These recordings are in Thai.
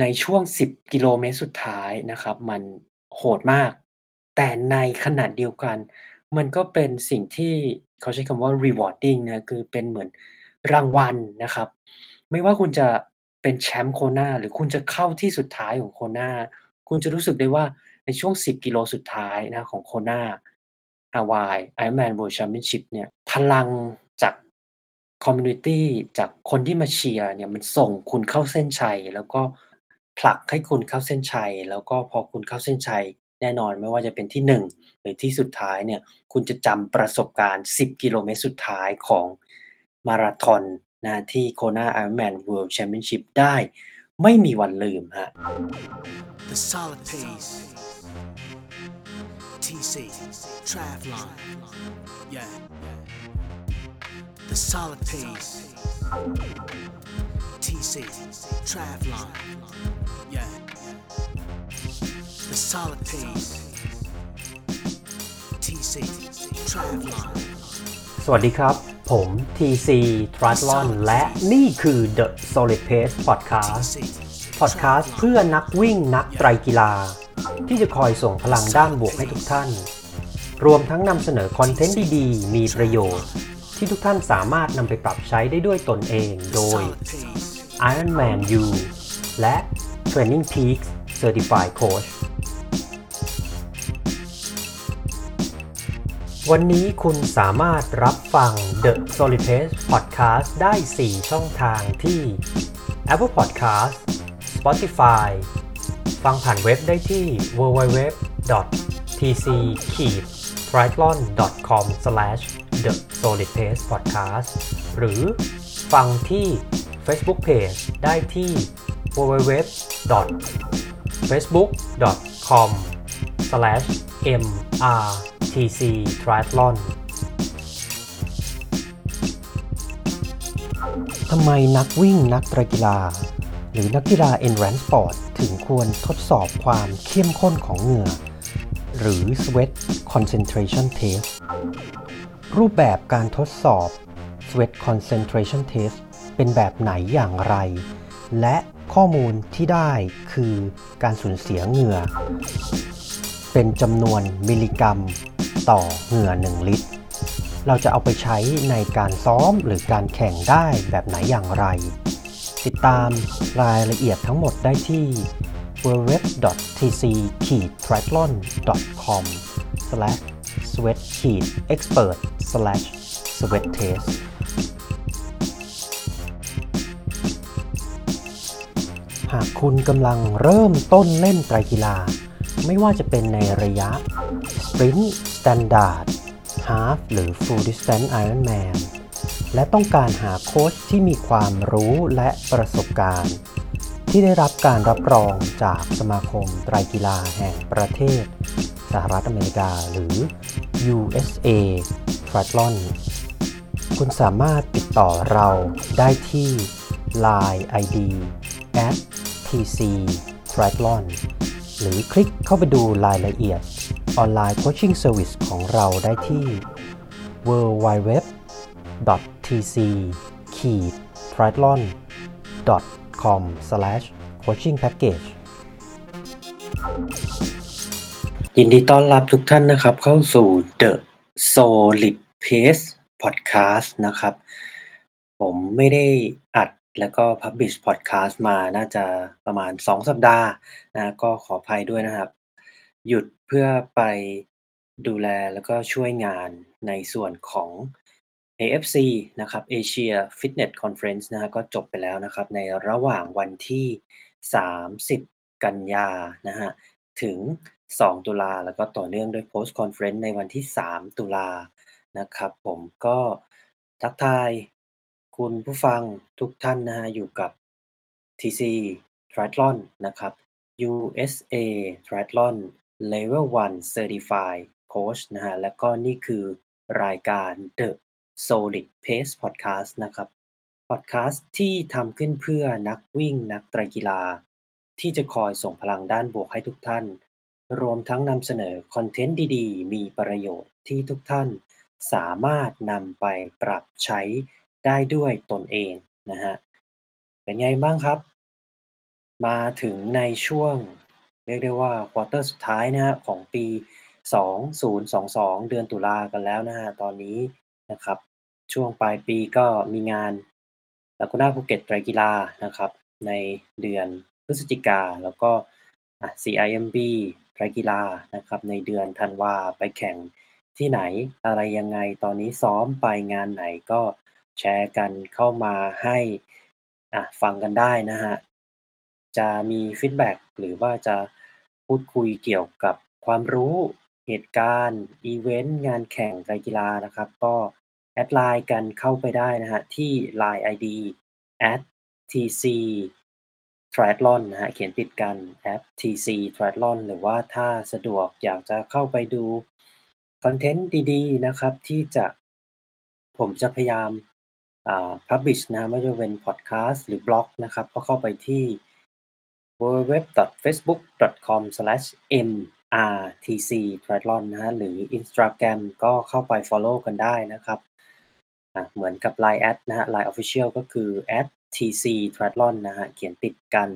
ในช่วง 10 กิโลเมตรสุดท้ายนะครับ มันโหดมาก แต่ในขณะเดียวกัน มันก็เป็นสิ่งที่เขาใช้คำว่า rewarding นะ คือเป็นเหมือนรางวัลนะครับ ไม่ว่าคุณจะเป็นแชมป์ Kona หรือคุณจะเข้าที่สุดท้ายของ Kona คุณจะรู้สึกได้ว่าในช่วง 10 กิโลสุดท้ายนะของ Kona Hawaii Ironman World Championship เนี่ยพลังจากคอมมิวนิตีจากคนที่มาเชียร์เนี่ยมันส่งคุณเข้าเส้นชัย แล้วก็ ผลักให้คุณเข้าเส้นชัย แล้วก็พอคุณเข้าเส้นชัย แน่นอนไม่ว่าจะเป็นที่ 1 หรือที่สุดท้ายเนี่ย คุณจะจำประสบการณ์ 10 กิโลเมตรสุดท้ายของมาราธอนนะที่ Kona Ironman World Championship ได้ ไม่มีวันลืมครับ The solid pace. TC Travlon. Yeah. The solid pace. TC Travlon. Yeah. The solid pace. TC Travlon. สวัสดีครับ ผม TC Triathlon และนี่คือ The Solid Pace Podcast TC พอดแคสต์เพื่อนักวิ่งนักไตรกีฬา ที่จะคอยส่งพลังด้านบวกให้ทุกท่าน รวมทั้งนำเสนอคอนเทนต์ดีๆ มีประโยชน์ที่ทุกท่านสามารถนำไปปรับใช้ได้ด้วยตนเองโดย Ironman U และ Training Peaks Certified Coach วันนี้คุณสามารถรับฟัง The Solid Pace Podcast ได้ 4 ช่องทางที่ Apple Podcast Spotify ฟังผ่านเว็บได้ที่ www.tc-triathlon.com/the solid pace podcast หรือฟังที่ Facebook Page ได้ที่ www.facebook.com/mrtctriathlon ทำไมนักวิ่งนักตรกีฬา หรือนักกีฬา Endurance Sport ถึงควรทดสอบความเข้มข้นของเหงื่อ หรือ Sweat Concentration Test รูปแบบการทดสอบ Sweat Concentration Test เป็นแบบไหนอย่างไร และข้อมูลที่ได้คือการสูญเสียเหงื่อ เป็นจำนวนมิลลิกรัม ต่อเหงื่อ 1 ลิตร เราจะเอาไปใช้ในการซ้อมหรือการแข่งได้แบบไหนอย่างไร ติดตามรายละเอียดทั้งหมดได้ที่ www.tc-triathlon.com/sweat-expert/sweat-test หากคุณกำลังเริ่มต้นเล่นไตรกีฬา ไม่ว่าจะเป็นในระยะ Sprint Standard Half หรือ Full Distance Ironman และต้องการหาโค้ชที่มีความรู้และประสบการณ์ ที่ได้รับการรับรองจากสมาคมไตรกีฬาแห่งประเทศ สหรัฐอเมริกาหรือ USA Triathlon คุณสามารถติดต่อเราได้ที่ Line ID @tc triathlon หรือคลิกเข้าไปดูรายละเอียด online coaching service ของเราได้ที่ www tc-triathlon.com/coaching package ยินดีต้อนรับทุกท่านนะครับเข้าสู่ The Solid Pace Podcast นะครับ ผมไม่ได้อัด แล้วก็ Publish Podcast มาน่าจะประมาณ 2 สัปดาห์นะก็ขออภัยด้วยนะครับ หยุดเพื่อไปดูแลแล้วก็ช่วยงานในส่วนของ AFC นะครับ Asia Fitness Conference นะฮะก็จบไปแล้วนะครับ ในระหว่างวันที่ 30 กันยานะฮะถึง 2 ตุลาแล้วก็ต่อเนื่องด้วย Post Conference ในวันที่ 3 ตุลานะครับ ผมก็ทักทาย คุณผู้ฟังทุกท่านนะฮะอยู่กับ TC Triathlon นะครับ USA Triathlon Level 1 Certified Coach นะฮะและก็นี่คือรายการ The Solid Pace Podcast นะครับ Podcast ที่ทำขึ้นเพื่อนักวิ่งนักไตรกีฬา ที่จะคอยส่งพลังด้านบวกให้ทุกท่าน รวมทั้งนำเสนอคอนเทนต์ดีๆ มีประโยชน์ที่ทุกท่านสามารถนำไปปรับใช้ ได้ด้วยตนเองนะฮะ เป็นไงบ้างครับ มาถึงในช่วง เรียกได้ว่าควอเตอร์สุดท้ายนะครับของปี 2022 เดือนตุลากันแล้วนะครับตอนนี้นะครับ ช่วงปลายปีก็มีงาน Laguna Phuket ไตรกีฬานะครับ ในเดือนพฤศจิกาแล้วก็อ่า CIMB ไตรกีฬานะครับ ในเดือนธันวาไปแข่งที่ไหนอะไรยังไงตอนนี้ซ้อมไปงานไหนก็ แชร์กันเข้ามาให้อ่าฟังกันได้นะครับจะมี feedback หรือว่าจะพูดคุยเกี่ยวกับความรู้เหตุการณ์อิเวนต์งานแข่งกีฬานะครับ ก็ add LINE กันเข้าไปได้นะครับที่ LINE ID @tc-triathlon นะครับเขียนติดกัน @tc-triathlon หรือว่าถ้าสะดวกอยากจะเข้าไปดู content ดีๆนะครับ ที่จะผมจะพยายาม อ่า publish นะไม่ว่าจะเป็นพอดแคสต์หรือบล็อกนะครับก็เข้าไปที่ www.facebook.com/mrtctriathlon นะหรือ Instagram ก็เข้าไป follow กันได้นะครับเหมือนกับ LINE แอดนะครับ LINE Official ก็คือ @tctriathlon นะครับเขียนติดกัน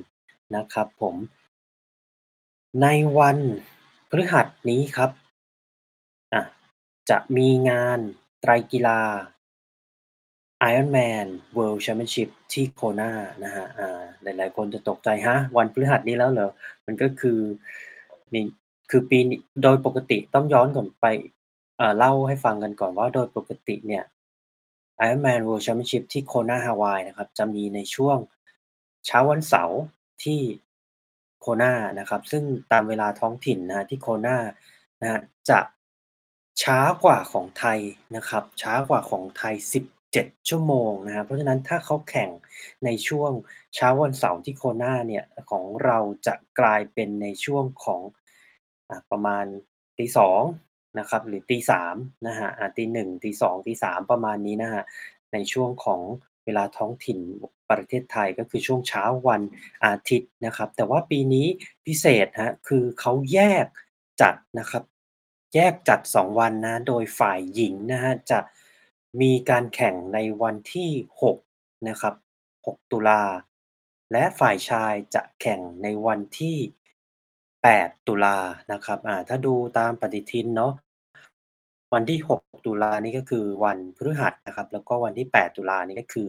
นะครับผมในวันพฤหัสนี้ครับ จะมีงานไตรกีฬา Ironman World Championship ที่โคนานะครับอ่า หลาย ๆ คนจะตกใจ ฮะ วันพฤหัสนี้แล้วเหรอ?มันก็คือนี่คือปีนี้ โดยปกติต้องย้อนก่อนไป อ่า เล่าให้ฟังกันก่อนว่าโดยปกติเนี่ย Ironman World Championship ที่โคนาฮาวายนะครับ จะมีในช่วงเช้าวันเสาร์ที่โคนานะครับ ซึ่งตามเวลาท้องถิ่นนะที่โคนานะจะช้ากว่าของไทยนะครับ ช้ากว่าของไทย 7 ชั่วโมงนะครับ เพราะฉะนั้นถ้าเขาแข่งในช่วงเช้าวันเสาร์ที่โคนาเนี่ยของเราจะกลายเป็นในช่วงของอประมาณ2:00นะครับหรือ3:00นะครับอ่า1:00 2:00 3:00ประมาณนี้นะครับในช่วงของเวลาท้องถิ่นประเทศไทยก็คือช่วงเช้าวันอาทิตย์นะครับ แต่ว่าปีนี้พิเศษครับคือเขาแยกจัดนะครับ แยกจัด 2 วันนะ โดยฝ่ายหญิงนะครับจะ มีการแข่งในวันที่ 6 นะครับ 6 ตุลา และฝ่ายชายจะแข่งในวันที่ 8 ตุลานะครับ อ่า ถ้าดูตามปฏิทินเนาะ วันที่ 6 ตุลานี่ก็คือวันพฤหัสนะครับ แล้วก็วันที่ 8 ตุลานี่ก็คือ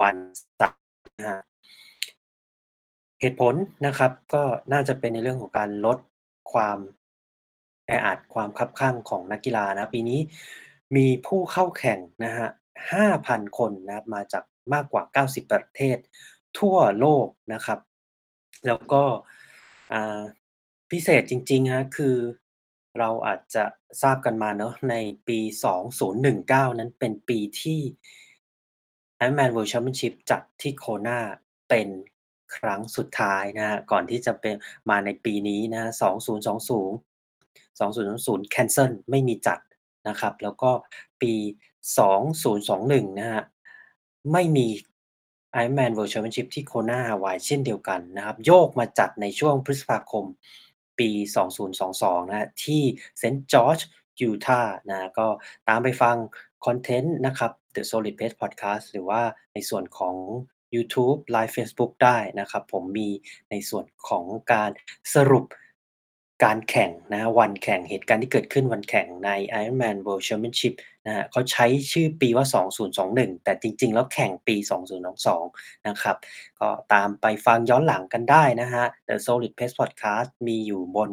วันเสาร์นะครับเหตุผลนะครับก็น่าจะเป็นในเรื่องของการลดความแออัดความคับคั่งของนักกีฬานะ ปีนี้ มีผู้เข้าแข่งนะครับ5,000 คนนะครับ มาจากมากกว่า 90 ประเทศทั่วโลกนะครับ แล้วก็พิเศษจริงๆครับคือเราอาจจะทราบกันมาเนาะในปี 2019 นั้นเป็นปีที่ Ironman World Championship จัดที่โคนาเป็นครั้งสุดท้ายนะครับก่อนที่จะเป็นมาในปีนี้นะ2020 2020แคนเซิลไม่มีจัด นะครับ แล้วก็ปี 2021 นะครับ ไม่มี Ironman World Championship ที่โคนา ฮาวาย เช่นเดียวกันนะครับ โยกมาจัดในช่วงพฤษภาคมปี 2022 นะครับที่ St. George Utah นะครับก็ตามไปฟัง content นะครับ The Solid Pace Podcast หรือว่าในส่วนของ YouTube Live Facebook ได้นะครับ ผมมีในส่วนของการสรุป การแข่งนะวันแข่งเหตุการณ์ที่เกิดขึ้นวันแข่งใน Ironman World Championship นะครับเขาใช้ชื่อปีว่า 2021 แต่จริง ๆ แล้วแข่งปี 2022 นะครับ ก็ตามไปฟังย้อนหลังกันได้นะครับ The Solid Pace Podcast มีอยู่บน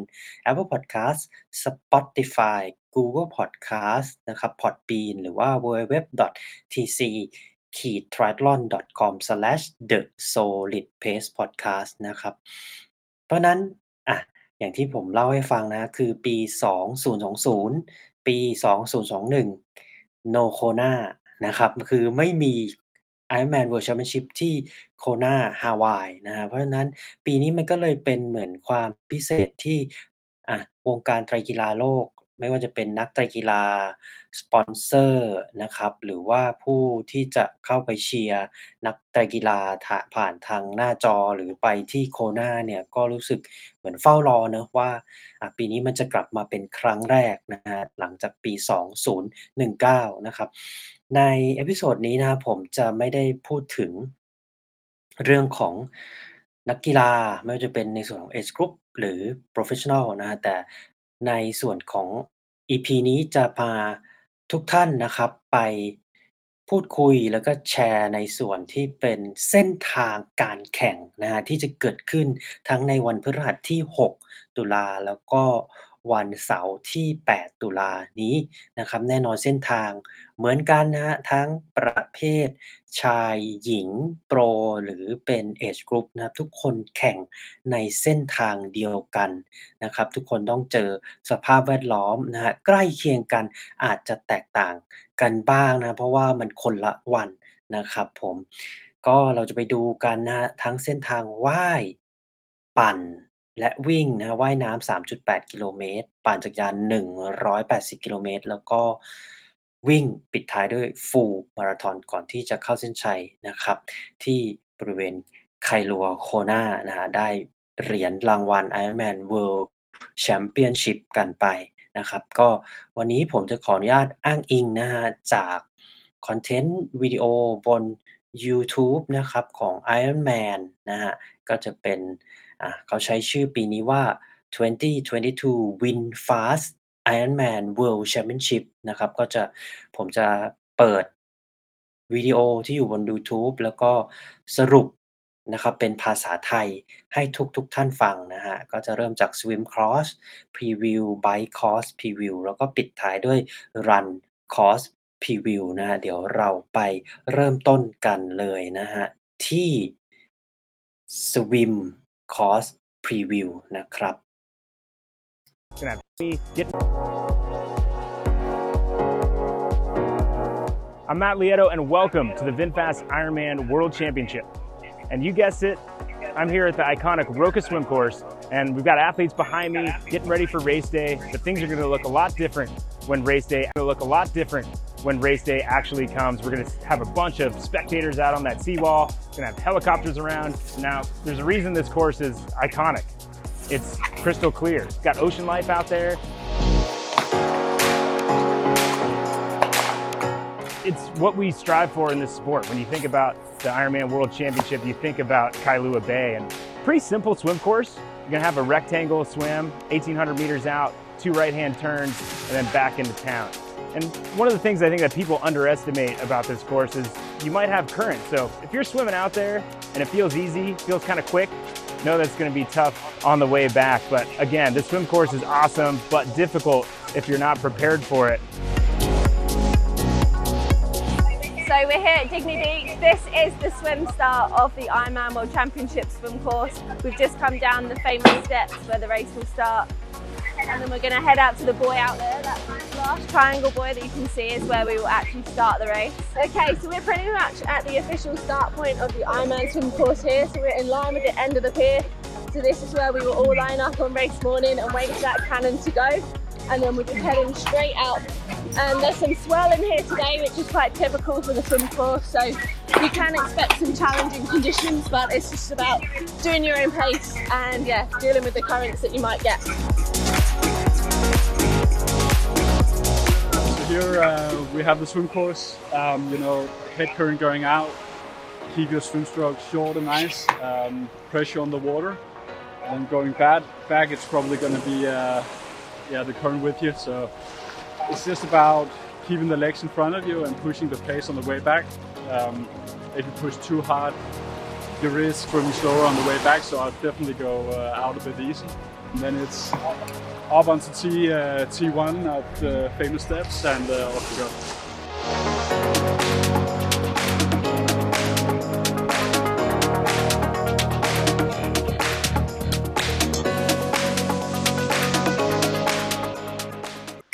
Apple Podcast Spotify Google Podcast นะครับ Podbean หรือว่า www.tc-triathlon.com/thesolidpacepodcast นะครับ เพราะนั้นอ่า อย่างที่ผมเล่าให้ฟังนะ คือปี 2020 ปี 2021 No Kona นะครับ คือไม่มี Ironman World Championship ที่โคนาฮาวายนะครับ เพราะฉะนั้นปีนี้มันก็เลยเป็นเหมือนความพิเศษที่ อะ วงการไตรกีฬาโลก ไม่ว่าจะเป็นนักไตรกีฬา สปอนเซอร์นะครับ หรือว่าผู้ที่จะเข้าไปเชียร์นักไตรกีฬาทะผ่านทางหน้าจอหรือไปที่โคนาเนี่ย ก็รู้สึกเหมือนเฝ้ารอเนาะว่าอ่าปีนี้มันจะกลับมาเป็นครั้งแรกนะครับหลังจากปี 2019 นะครับ ใน episode นี้นะครับผมจะไม่ได้พูดถึงเรื่องของนักกีฬา ไม่ว่าจะเป็นในส่วนของ Age Group หรือ Professional นะครับแต่ ในส่วนของ EP นี้จะพาทุกท่านนะครับไปพูดคุยแล้วก็แชร์ในส่วนที่เป็นเส้นทางการแข่งนะฮะที่จะเกิดขึ้นทั้งในวันพฤหัสที่ 6 ตุลาแล้วก็ วันเสาร์ที่ 8 ตุลานี้นะครับ แน่นอนเส้นทางเหมือนกันนะครับทั้งประเภทชายหญิงโปรหรือเป็น Age Group นะครับ ทุกคนแข่งในเส้นทางเดียวกันนะครับ ทุกคนต้องเจอสภาพแวดล้อมนะครับใกล้เคียงกันอาจจะแตกต่างกันบ้างนะเพราะว่ามันคนละวันนะครับผมก็เราจะไปดูกันนะทั้งเส้นทางว่าย ปั่น และวิ่งนะครับ ว่ายน้ำ 3.8 กิโลเมตร ปั่นจักรยาน 180 กิโลเมตร แล้วก็วิ่งปิดท้ายด้วย Full Marathon ก่อนที่จะเข้าเส้นชัยนะครับ ที่บริเวณ Kailua Kona นะครับได้เหรียญรางวัล Ironman World Championship กันไปนะครับ ก็วันนี้ผมจะขออนุญาตอ้างอิงนะครับจากคอนเทนต์วิดีโอบนยูทูบนะครับของ Ironman นะครับก็จะเป็น อ่าเขาใช้ชื่อปีนี้ว่า 2022 Win Fast Ironman World Championship นะครับ ก็จะผมจะเปิดวิดีโอที่อยู่บนยูทูบแล้วก็สรุปนะครับเป็นภาษาไทยให้ทุกๆท่านฟังนะครับก็จะเริ่มจาก Swim Course Preview Bike Course Preview แล้วก็ปิดท้ายด้วย Run Course Preview นะครับเดี๋ยวเราไปเริ่มต้นกันเลยนะครับที่ Swim Course Preview นะครับ gonna have me get. I'm Matt Lieto, and welcome to the VinFast Ironman World Championship. And you guessed it, I'm here at the iconic Roca Swim Course, and we've got athletes behind me getting ready for race day. But things are going to look a lot different when race day. Going to look a lot different when race day actually comes. We're going to have a bunch of spectators out on that seawall. Going to have helicopters around. Now, there's a reason this course is iconic. It's crystal clear. It's got ocean life out there. It's what we strive for in this sport. When you think about the Ironman World Championship, you think about Kailua Bay and pretty simple swim course. You're gonna have a rectangle swim, 1800 meters out, two right-hand turns, and then back into town. And one of the things I think that people underestimate about this course is you might have current. So if you're swimming out there and it feels easy, feels kind of quick, know that's going to be tough on the way back. But again, the swim course is awesome, but difficult if you're not prepared for it. We're here at Dignity Beach. This is the swim start of the Ironman World Championship swim course. We've just come down the famous steps where the race will start. And then we're going to head out to the buoy out there. That last triangle buoy that you can see is where we will actually start the race. Okay, so we're pretty much at the official start point of the Ironman swim course here. So we're in line with the end of the pier. So this is where we will all line up on race morning and wait for that cannon to go. And then we're just heading straight out. And there's some swirling here today, which is quite typical for the swim course. So you can expect some challenging conditions, but it's just about doing your own pace and yeah, dealing with the currents that you might get. So here uh, we have the swim course. Um, you know, head current going out. Keep your swim stroke short and nice. Um, pressure on the water. And going bad back, it's probably going to be uh, yeah the current with you. So it's just about keeping the legs in front of you and pushing the pace on the way back. Um, if you push too hard, you risk swimming slower on the way back. So I'll definitely go uh, out a bit easy. And then it's up onto T, uh, T1 of the famous steps and uh, off you go.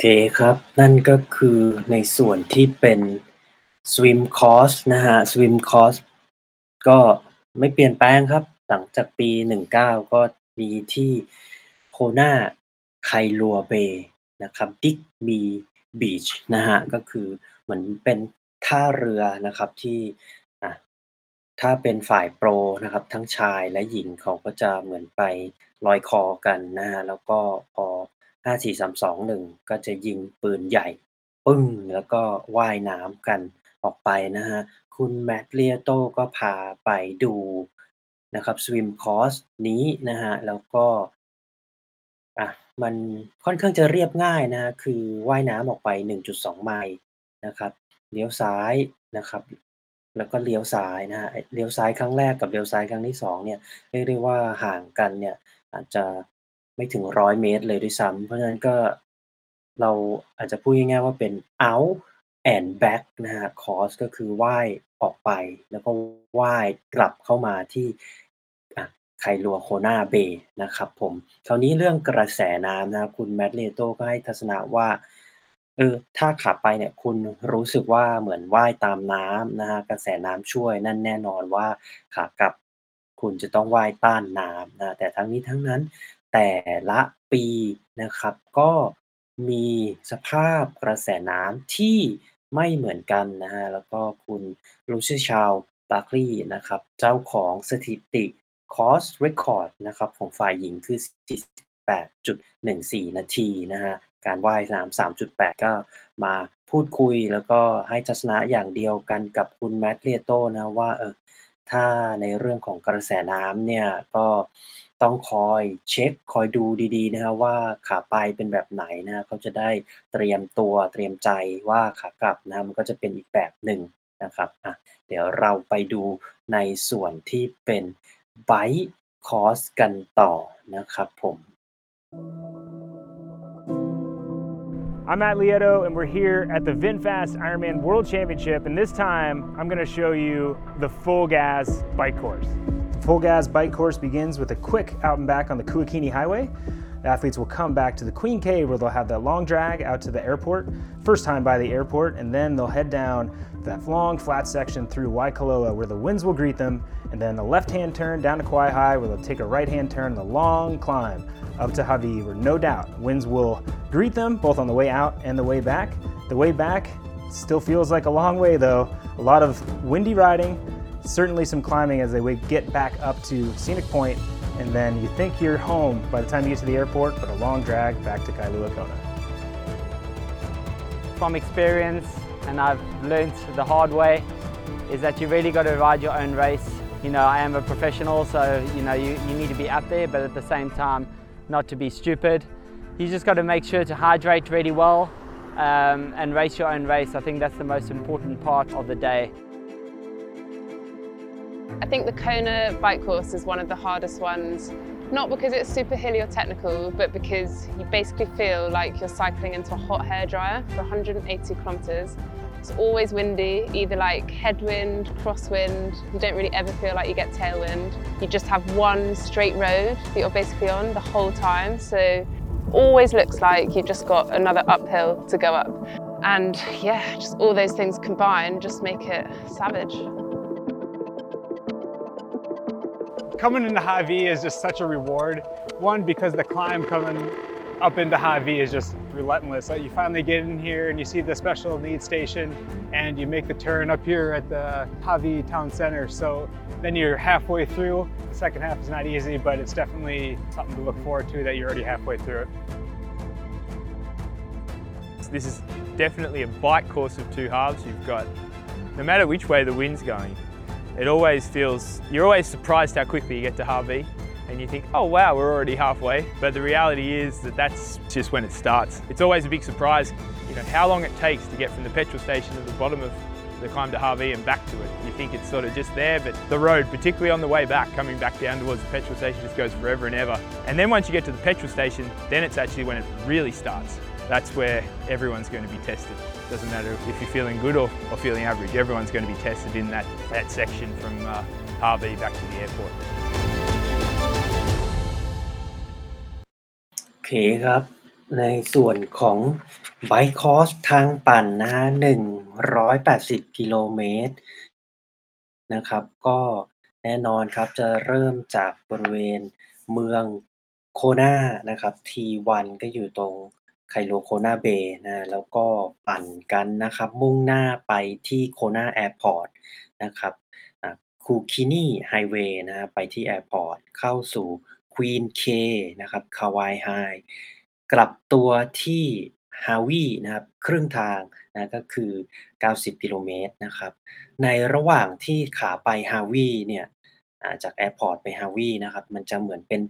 เคครับ นั่นก็คือในส่วนที่เป็น Swim Course นะฮะ Swim Course ก็ไม่เปลี่ยนแปลงครับ หลังจากปี 19 ก็มีที่โคนาไคลัวเบย์นะครับดิกมีบีชนะฮะ ก็คือเหมือนเป็นท่าเรือนะครับที่ถ้าเป็นฝ่ายโปรนะครับทั้งชายและหญิงเขาก็จะเหมือนไปลอยคอกันนะฮะแล้วก็พอ ห้าสี่สามสองหนึ่งก็จะยิงปืนใหญ่ ปึ้ง แล้วก็ว่ายน้ำกันออกไปนะฮะ คุณแมตเลียโตก็พาไปดูนะครับ swim course นี้นะฮะ แล้วก็อะมันค่อนข้างจะเรียบง่ายนะ คือว่ายน้ำออกไป 1.2 ไมล์นะครับ เลี้ยวซ้ายนะครับ แล้วก็เลี้ยวซ้ายนะฮะ เลี้ยวซ้ายครั้งแรกกับเลี้ยวซ้ายครั้งที่สองเนี่ย เรียกได้ว่าห่างกันเนี่ยอาจจะ ไม่ถึงร้อยเมตรเลยด้วยซ้ำเพราะฉะนั้นก็เราอาจจะพูดง่ายๆว่าเป็น out and back นะฮะ course ก็คือว่ายออกไป แล้วก็ว่ายกลับเข้ามาที่ไคลัวโคนาเบย์นะครับผมคราวนี้เรื่องกระแสน้ำนะครับคุณแมตเลโตก็ให้ทัศนะว่าเออถ้าขาไปเนี่ยคุณรู้สึกว่าเหมือนว่ายตามน้ำนะฮะกระแสน้ำช่วยนั่นแน่นอนว่าขากลับคุณจะต้องว่ายต้านน้ำนะแต่ทั้งนี้ทั้งนั้น แต่ละปีนะครับ ก็มีสภาพกระแสน้ำที่ไม่เหมือนกันนะฮะ แล้วก็คุณลูเซียชาวบาร์คลีย์นะครับ เจ้าของสถิติคอสเรคคอร์ดนะครับ ของฝ่ายหญิงคือ 48.14 นาทีนะฮะ การว่ายน้ำ3.8 ก็มาพูดคุยแล้วก็ให้ทัศนะอย่างเดียวกันกับคุณแมตเลียโตนะว่าเออถ้าในเรื่องของกระแสน้ำเนี่ยก็ ต้องคอยเช็คคอยดูดีๆนะครับว่าขาไปเป็นแบบไหนนะเขาจะได้เตรียมตัวเตรียมใจว่าขากลับนะมันก็จะเป็นอีกแบบหนึ่งนะครับอะเดี๋ยวเราไปดูในส่วนที่เป็นไบคอร์สกันต่อนะครับผม I'm Matt Lieto, and we're here at the VinFast Ironman World Championship. And this time, I'm going to show you the full gas bike course. Full gas bike course begins with a quick out and back on the Kuakini Highway. The athletes will come back to the Queen Cave where they'll have that long drag out to the airport, first time by the airport, and then they'll head down that long flat section through Waikoloa where the winds will greet them, and then a left hand turn down to Kauai High where they'll take a right hand turn, the long climb up to Hawaii where no doubt winds will greet them both on the way out and the way back. The way back still feels like a long way though, a lot of windy riding, certainly some climbing as they get back up to Scenic Point, and then you think you're home by the time you get to the airport, but a long drag back to Kailua Kona. from experience and I've learned the hard way is that you really got to ride your own race. You know, I am a professional, so you know, you, you need to be up there, but at the same time, not to be stupid. You just got to make sure to hydrate really well um, and race your own race. I think that's the most important part of the day. I think the Kona bike course is one of the hardest ones, not because it's super hilly or technical, but because you basically feel like you're cycling into a hot hairdryer for 180 kilometers. It's always windy, either like headwind, crosswind. You don't really ever feel like you get tailwind. You just have one straight road that you're basically on the whole time. So always looks like you've just got another uphill to go up. And yeah, just all those things combined just make it savage. Coming into High V is just such a reward. One, because the climb coming up into High V is just relentless. Like you finally get in here and you see the special needs station and you make the turn up here at the High V town center. So then you're halfway through. The second half is not easy, but it's definitely something to look forward to that you're already halfway through it. This is definitely a bike course of two halves. You've got, no matter which way the wind's going, it always feels, you're always surprised how quickly you get to Harvey and you think, oh wow, we're already halfway. But the reality is that that's just when it starts. It's always a big surprise, you know, how long it takes to get from the petrol station at the bottom of the climb to Harvey and back to it. You think it's sort of just there, but the road, particularly on the way back, coming back down towards the petrol station, just goes forever and ever. And then once you get to the petrol station, then it's actually when it really starts. That's where everyone's going to be tested. Doesn't matter if you're feeling good or, or feeling average, everyone's going to be tested in that, that section from uh, Harvey back to the airport. โอเคครับ ในส่วนของไบค์คอสทางปั่นนะฮะ180 กิโลเมตรนะครับก็แน่นอนครับจะเริ่มจากบริเวณเมืองโคนานะครับ T1 ก็อยู่ตรง ไคโลโคนาเบย์นะ แล้วก็ปั่นกันนะครับ มุ่งหน้าไปที่โคนา airport นะครับ Kuakini Highway นะไปที่ airport เข้าสู่ Queen K นะครับ Kawaihae กลับตัวที่ฮาวีนะครับครึ่งทางนะก็คือ 90 กิโลเมตรนะครับในระหว่างที่ขาไปฮาวีเนี่ยจาก airport ไปฮาวีนะครับมันจะเหมือนเป็น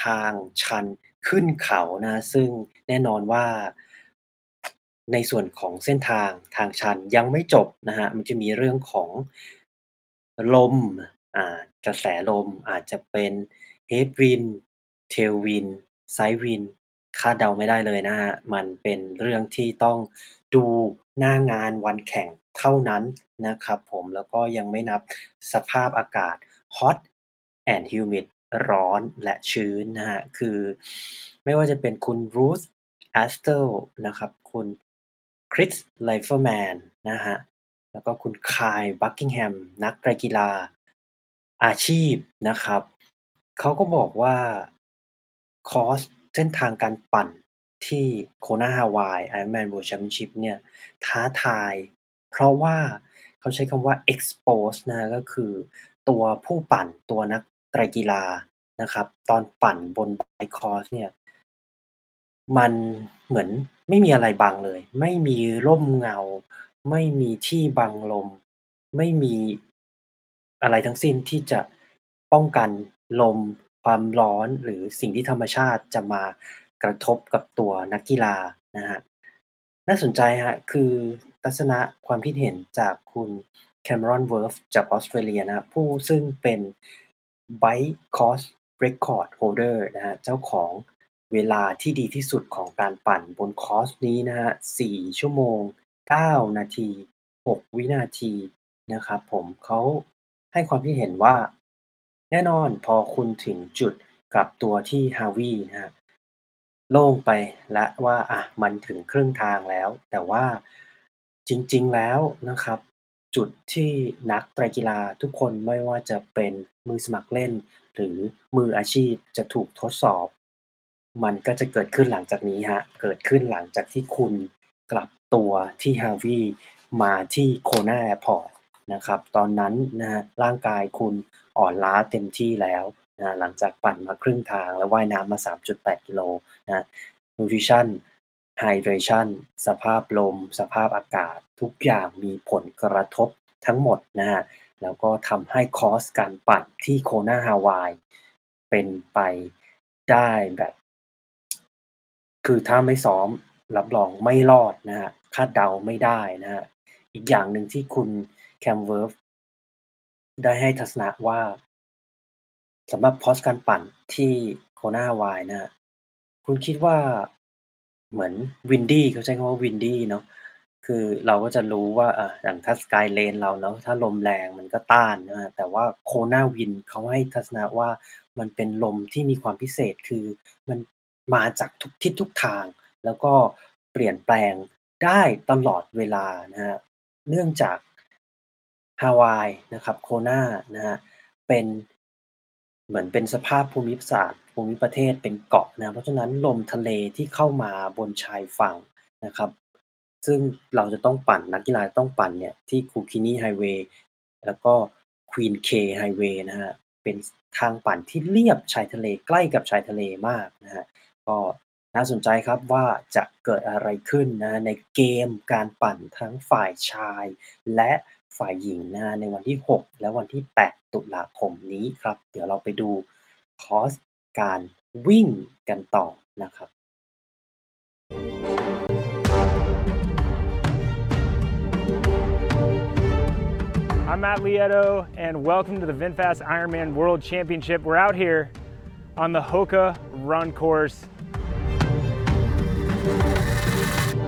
ทางชัน ขึ้นเขานะซึ่งแน่นอนว่า ในส่วนของเส้นทางทางชันยังไม่จบนะฮะ มันจะมีเรื่องของลมอ่ากระแสลมอาจจะเป็น Headwind Tailwind Sidewind คาดเดาไม่ได้เลยนะฮะ มันเป็นเรื่องที่ต้องดูหน้างานวันแข่งเท่านั้นนะครับผมแล้วก็ยังไม่นับสภาพอากาศ Hot and Humid ร้อนและชื้นนะฮะ คือไม่ว่าจะเป็นคุณ Ruth Astle นะครับ คุณ Chris Leiferman นะฮะ แล้วก็คุณ Kyle Buckingham นักกีฬาอาชีพนะครับ เขาก็บอกว่าคอสเส้นทางการปั่นที่ Kona Hawaii Ironman World Championship เนี่ย ท้าทาย เพราะว่าเขาใช้คำว่า expose นะก็คือตัวผู้ปั่นตัวนัก ไตรกีฬานะครับ ตอนปั่นบน bike course เนี่ย มันเหมือนไม่มีอะไรบังเลย ไม่มีร่มเงา ไม่มีที่บังลม ไม่มีอะไรทั้งสิ้นที่จะป้องกันลมความร้อนหรือสิ่งที่ธรรมชาติจะมากระทบกับตัวนักกีฬานะครับน่าสนใจครับคือทัศนะความคิดเห็นจากคุณ Cameron Wurf จากออสเตรเลียนะผู้ซึ่งเป็น Bike Course Record Holder นะฮะเจ้าของเวลาที่ดีที่สุดของการปั่นบนคอร์สนี้นะฮะ4ชั่วโมง 9 นาที 6 วินาทีนะครับผมเขาให้ความคิดเห็นว่า แน่นอนพอคุณถึงจุดกลับตัวที่ฮาวีนะครับโล่งไปแล้วว่าอะมันถึงครึ่งทางแล้ว แต่ว่าจริงๆแล้วนะครับ จุดที่นักไตรกีฬาทุกคนไม่ว่าจะเป็น มือสมัครเล่น หรือมืออาชีพจะถูกทดสอบ มันก็จะเกิดขึ้นหลังจากนี้ครับเกิดขึ้นหลังจากที่คุณกลับตัวที่ฮาวีมาที่ Kona Airport นะครับ ตอนนั้นนะครับร่างกายคุณอ่อนล้าเต็มที่แล้วนะหลังจากปั่นมาครึ่งทางแล้วว่ายน้ำมา 3.8 กิโลนะ Nutrition Hydration สภาพลม สภาพอากาศ ทุกอย่างมีผลกระทบทั้งหมดนะครับ แล้วก็ทำให้คอสการปั่นที่ Kona Hawaii เป็นไปได้แบบ คือถ้าไม่ซ้อมรับรองไม่รอดนะครับคาดเดาไม่ได้นะครับอีกอย่างหนึ่งที่คุณ Cam Wurf ได้ให้ทัศนะว่าสำหรับคอสการปั่นที่ Kona Hawaii นะคุณคิดว่าเหมือน windy เขาใช้คำว่า windy เนาะ คือเราก็จะรู้ว่า อ่า อย่างถ้า Sky Lane เราเนาะ ถ้าลมแรงมันก็ต้านนะครับ แต่ว่า Kona Wind เขาให้ทัศนะว่า มันเป็นลมที่มีความพิเศษ คือมันมาจากทุกทิศทุกทาง แล้วก็เปลี่ยนแปลงได้ตลอดเวลานะครับ เนื่องจาก ฮาวายนะครับ Kona นะครับ เป็น เหมือนเป็นสภาพภูมิศาสตร์ ภูมิประเทศเป็นเกาะนะ เพราะฉะนั้นลมทะเลที่เข้ามาบนชายฝั่งนะครับ ซึ่งเราจะต้องปั่น นักกีฬาต้องปั่นเนี่ยที่ Kukini Highway แล้วก็ Queen K Highway นะครับเป็นทางปั่นที่เลียบชายทะเลใกล้กับชายทะเลมากนะครับก็น่าสนใจครับว่าจะเกิดอะไรขึ้นนะในเกมการปั่นทั้งฝ่ายชาย และฝ่ายหญิงนะในวันที่ 6 และวันที่ 8 ตุลาคมนี้ครับ เดี๋ยวเราไปดูคอร์สการวิ่งกันต่อนะครับ I'm Matt Lieto, and welcome to the VinFast Ironman World Championship. We're out here on the Hoka Run Course.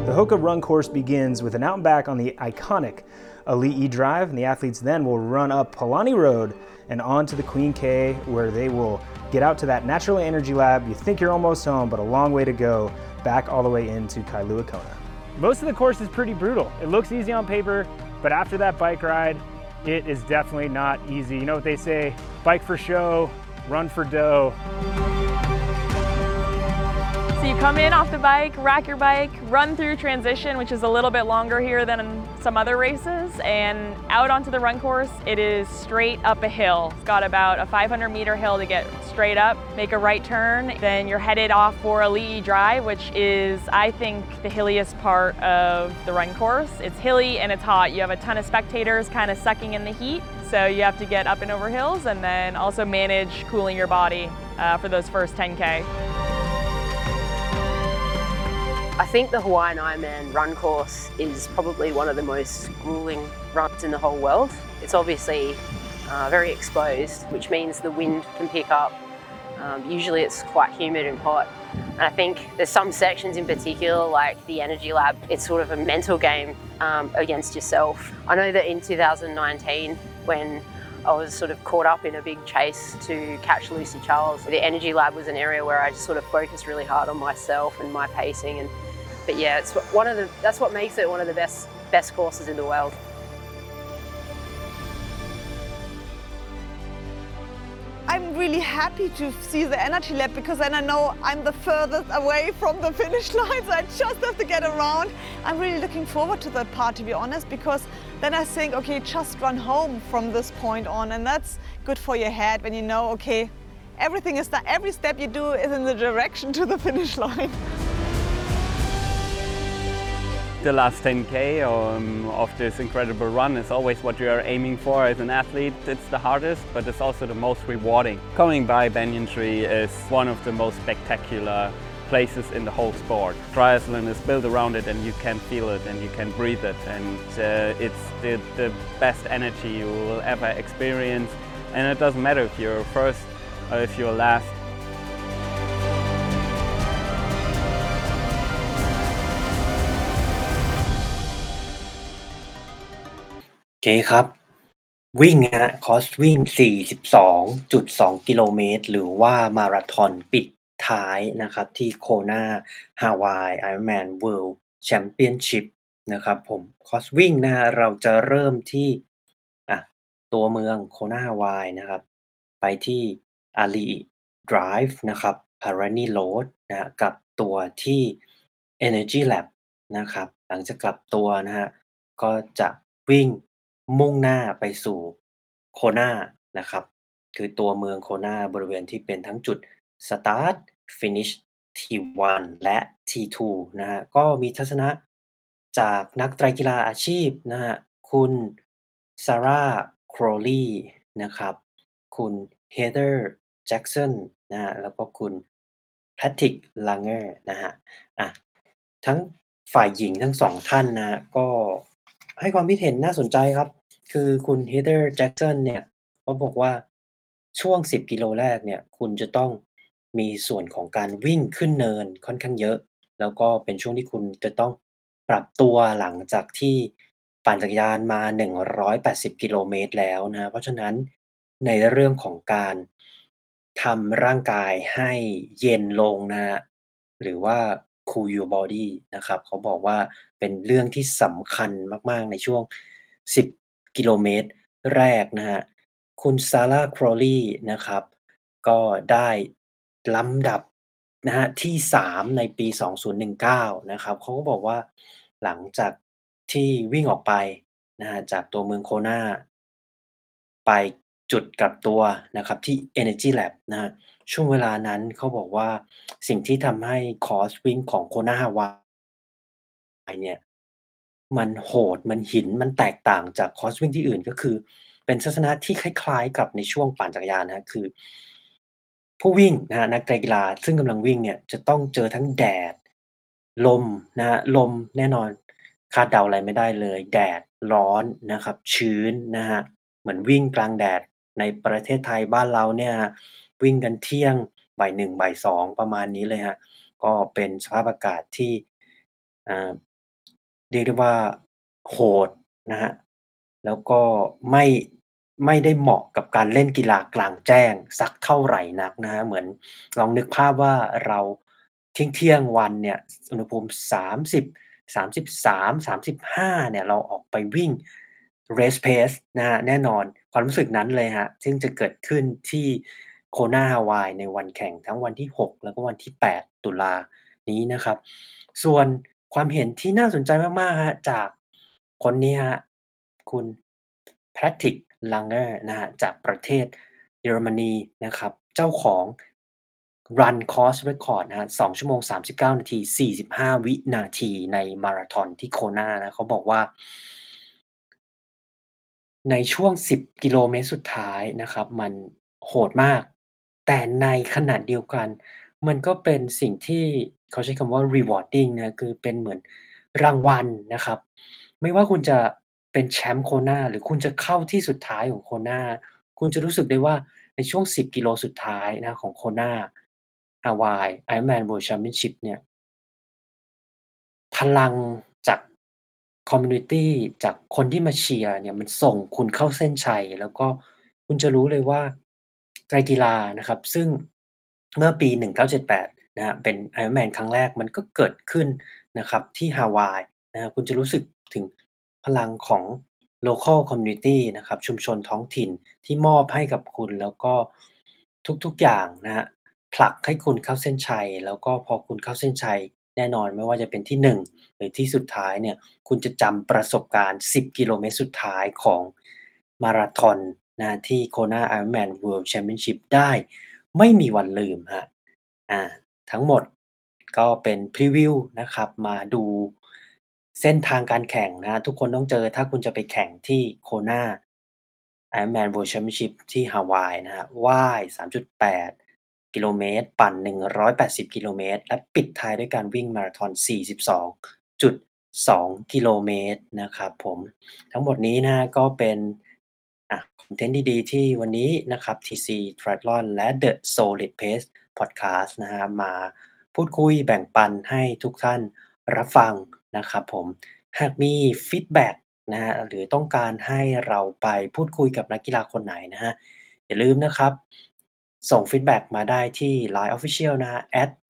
The Hoka Run Course begins with an out and back on the iconic Elite E Drive, and the athletes then will run up Polani Road and on to the Queen K, where they will get out to that Natural Energy Lab. You think you're almost home, but a long way to go back all the way into Kailua Kona. Most of the course is pretty brutal. It looks easy on paper, but after that bike ride, it is definitely not easy. You know what they say bike for show, run for dough. So you come in off the bike, rack your bike, run through transition, which is a little bit longer here than some other races, and out onto the run course, it is straight up a hill. It's got about a 500 meter hill to get straight up, make a right turn, then you're headed off for Ali'i Drive, which is, I think, the hilliest part of the run course. It's hilly and it's hot. You have a ton of spectators kind of sucking in the heat. So you have to get up and over hills and then also manage cooling your body uh, for those first 10K. I think the Hawaiian Ironman run course is probably one of the most grueling runs in the whole world. It's obviously uh, very exposed, which means the wind can pick up. Um, usually it's quite humid and hot. And I think there's some sections in particular, like the Energy Lab, it's sort of a mental game um, against yourself. I know that in 2019, when I was sort of caught up in a big chase to catch Lucy Charles. The Energy Lab was an area where I just sort of focused really hard on myself and my pacing. And but yeah, it's one of the that's what makes it one of the best best courses in the world. I'm really happy to see the Energy Lab because then I know I'm the furthest away from the finish line, so I just have to get around. I'm really looking forward to that part, to be honest, because then I think, okay, just run home from this point on, and that's good for your head when you know, okay, everything is done, every step you do is in the direction to the finish line. The last 10k um, of this incredible run is always what you are aiming for as an athlete. It's the hardest, but it's also the most rewarding. Coming by Banyan Tree is one of the most spectacular places in the whole sport. Triathlon is built around it and you can feel it and you can breathe it and uh, it's the, the best energy you will ever experience and it doesn't matter if you're first or if you're last. เคครับ วิ่งฮะคอสวิ่ง 42.2 กิโลเมตร หรือว่ามาราธอนปิดท้ายนะครับที่โคนาฮาวาย Ironman World Championship นะครับผมคอสวิ่งนะฮะเราจะเริ่มที่อะตัวเมืองโคนาฮาวายนะครับ ไปที่ Alii Drive นะครับพารานีโ d นะฮะกลับตัวที่ Energy Lab นะครับ หลังจากกลับตัวนะฮะก็จะวิ่ง มุ่งหน้าไปสู่โคนานะครับ คือตัวเมืองโคนาบริเวณที่เป็นทั้งจุด Start Finish T1 และ T2 นะฮะ ก็มีทัศนะจากนักไตรกีฬาอาชีพนะฮะ คุณ Sarah Crowley นะครับ คุณเฮเ h อร์แจ็กสันนะฮะ แล้วก็คุณ Patrick Lange นะฮะ อะ ทั้งฝ่ายหญิงทั้งสองท่านนะฮะก็ ให้ความคิดเห็นน่าสนใจครับ คือคุณเฮเ h อร์แจ็กสันเนี่ยเขาบอกว่าช่วง 10 กิโลแรกเนี่ย คุณจะต้องมีส่วนของการวิ่งขึ้นเนินค่อนข้างเยอะ แล้วก็เป็นช่วงที่คุณจะต้องปรับตัวหลังจากที่ปั่นจักรยานมา 180 กิโลเมตรแล้วนะ เพราะฉะนั้นในเรื่องของการทำร่างกายให้เย็นลงนะ หรือว่า cool your body นะครับ เขาบอกว่าเป็นเรื่องที่สำคัญมาก ๆ ในช่วง 10 กิโลเมตรแรกนะฮะ คุณซาร่าครอลีนะครับ ก็ได้ลำดับนะฮะที่ 3 ในปี 2019 นะครับเขาก็บอกว่าหลังจากที่วิ่งออกไปนะฮะจากตัวเมืองโคนาไปจุดกลับตัวนะครับที่ Energy Lab นะฮะ ช่วงเวลานั้นเขาบอกว่า สิ่งที่ทำให้คอร์สวิ่งของโคนาฮาวายเนี่ย มันโหด มันหิน มันแตกต่างจากคอร์สวิ่งที่อื่น ก็คือเป็นทัศนะที่คล้าย ๆ กับในช่วงปั่นจักรยานนะคือ ผู้วิ่งนะฮะนักกีฬาซึ่งกำลังวิ่งเนี่ย จะต้องเจอทั้งแดด ลมนะฮะ ลมแน่นอนคาดเดาอะไรไม่ได้เลย แดด ร้อนนะครับ ชื้นนะฮะ เหมือนวิ่งกลางแดดในประเทศไทยบ้านเราเนี่ย วิ่งกันเที่ยงบ่ายหนึ่งบ่ายสองประมาณนี้เลยฮะก็เป็นสภาพอากาศที่ อ่า เรียกได้ว่าโหดนะฮะแล้วก็ไม่ ไม่ได้เหมาะกับการเล่นกีฬากลางแจ้งสักเท่าไหร่นักนะฮะเหมือนลองนึกภาพว่าเราเที่ยงเที่ยงวันเนี่ย อุณหภูมิสามสิบสามสิบสามสามสิบห้าเนี่ย เราออกไปวิ่ง race pace นะฮะ แน่นอนความรู้สึกนั้นเลยฮะ ซึ่งจะเกิดขึ้นที่ โคนาฮาวายในวันแข่งทั้งวันที่ 6 แล้วก็วันที่ 8 ตุลานี้นะครับ ส่วนความเห็นที่น่าสนใจมากๆฮะจากคนนี้ฮะคุณแพทริกลังเกอร์นะฮะจากประเทศเยอรมนีนะครับ เจ้าของ Run Course Record นะฮะ2ชั่วโมง 39 นาที 45 วินาทีในมาราธอนที่โคนานะเขาบอกว่า ในช่วง 10 กิโลเมตรสุดท้ายนะครับ มันโหดมาก แต่ในขณะเดียวกัน มันก็เป็นสิ่งที่เขาใช้คำว่า rewarding นะ คือเป็นเหมือนรางวัลนะครับ ไม่ว่าคุณจะเป็นแชมป์ Kona หรือคุณจะเข้าที่สุดท้ายของ Kona คุณจะรู้สึกได้ว่าในช่วง 10 กิโลสุดท้ายนะของ Kona Hawaii Ironman World Championship เนี่ย พลังจากคอมมิวนิตีจากคนที่มาเชียร์เนี่ย มันส่งคุณเข้าเส้นชัย แล้วก็คุณจะรู้เลยว่า ไตรกีฬานะครับ ซึ่งเมื่อปี 1978 นะครับเป็น Ironman ครั้งแรกมันก็เกิดขึ้นนะครับที่ฮาวายนะคคุณจะรู้สึกถึงพลังของ local community นะครับชุมชนท้องถิ่นที่มอบให้กับคุณแล้วก็ทุกๆอย่างนะครับผลักให้คุณเข้าเส้นชัย แล้วก็พอคุณเข้าเส้นชัยแน่นอนไม่ว่าจะเป็นที่ 1 หรือที่สุดท้ายเนี่ยคุณจะจำประสบการณ์ 10 กิโลเมตรสุดท้ายของมาราธอน นะที่ Kona Ironman World Championship ได้ไม่มีวันลืมครับอ่าทั้งหมดก็เป็นพรีวิวนะครับ มาดูเส้นทางการแข่งนะทุกคนต้องเจอถ้าคุณจะไปแข่งที่ Kona Ironman World Championship ที่ฮาวายนะครับว่าย 3.8 กิโลเมตร ปั่น 180 กิโลเมตร และปิดท้ายด้วยการวิ่งมาราธอน 42.2 กิโลเมตรนะครับผมทั้งหมดนี้นะก็เป็น คอนเทนต์ดีๆที่วันนี้นะครับ TC Triathlon และ The Solid Pace Podcast นะฮะมาพูดคุยแบ่งปันให้ทุกท่านรับฟังนะครับผม หากมี feedback นะฮะหรือต้องการให้เราไปพูดคุยกับนักกีฬาคนไหนนะฮะอย่าลืมนะครับ ส่ง feedback มาได้ที่ Line Official นะฮะ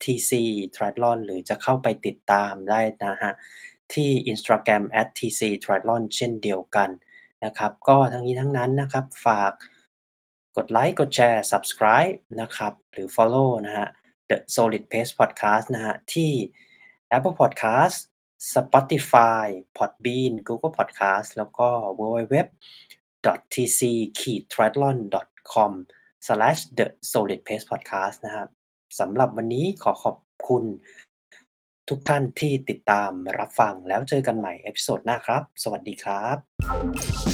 @tc triathlon หรือจะเข้าไปติดตามได้นะฮะที่ Instagram @tc triathlon เช่นเดียวกัน นะครับ ก็ทั้งนี้ทั้งนั้นนะครับ ฝากกดไลค์กดแชร์ Subscribe นะครับ หรือ Follow นะฮะ The Solid Pace Podcast นะฮะ ที่ Apple Podcast Spotify Podbean Google Podcast แล้วก็ www.tc-triathlon.com slash the solid pace podcast นะครับสำหรับวันนี้ขอขอบคุณทุกท่านที่ติดตามรับฟังแล้วเจอกันใหม่ episode หน้าครับ สวัสดีครับ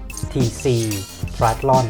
tc triathlon